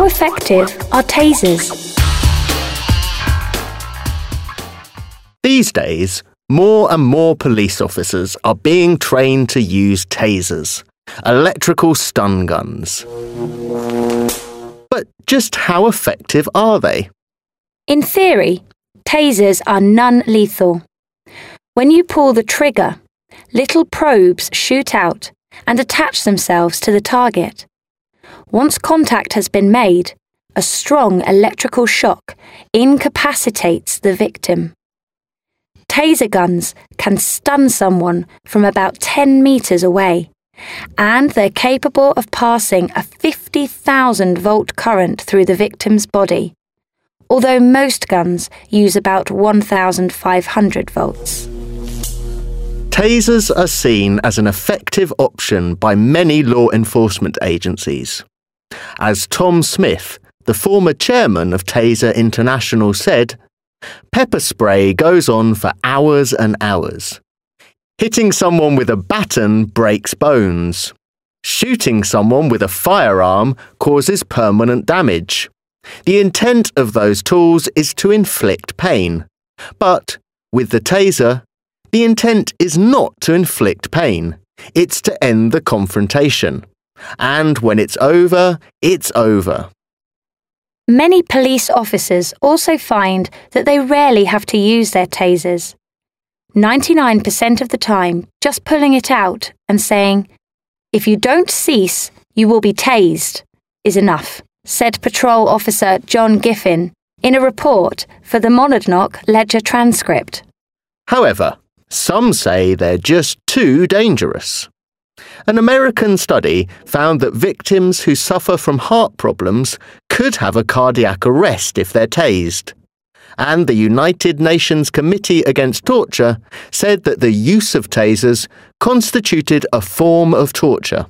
How effective are tasers? These days, more and more police officers are being trained to use tasers, electrical stun guns. But just how effective are they? In theory, tasers are non lethal. When you pull the trigger, little probes shoot out and attach themselves to the target. Once contact has been made, a strong electrical shock incapacitates the victim. Taser guns can stun someone from about 10 metres away, and they're capable of passing a 50,000 volt current through the victim's body, although most guns use about 1,500 volts. Tasers are seen as an effective option by many law enforcement agencies. As Tom Smith, the former chairman of Taser International, said, Pepper spray goes on for hours and hours. Hitting someone with a baton breaks bones. Shooting someone with a firearm causes permanent damage. The intent of those tools is to inflict pain. But with the taser, the intent is not to inflict pain. It's to end the confrontation. And when it's over, it's over. Many police officers also find that they rarely have to use their tasers. 99% of the time, just pulling it out and saying, If you don't cease, you will be tased, is enough, said Patrol Officer John Giffin in a report for the Monadnock Ledger transcript. However, some say they're just too dangerous. An American study found that victims who suffer from heart problems could have a cardiac arrest if they're tased. And the United Nations Committee Against Torture said that the use of tasers constituted a form of torture.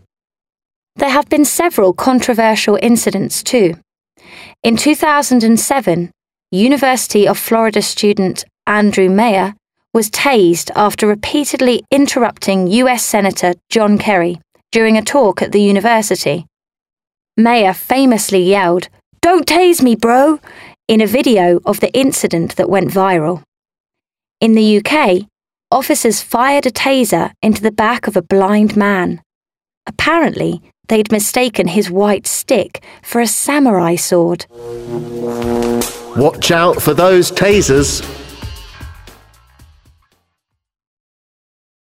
There have been several controversial incidents too. In 2007, University of Florida student Andrew Meyer was tased after repeatedly interrupting US Senator John Kerry during a talk at the university. Meyer famously yelled, Don't tase me, bro, in a video of the incident that went viral. In the UK, officers fired a taser into the back of a blind man. Apparently, they'd mistaken his white stick for a samurai sword. Watch out for those tasers.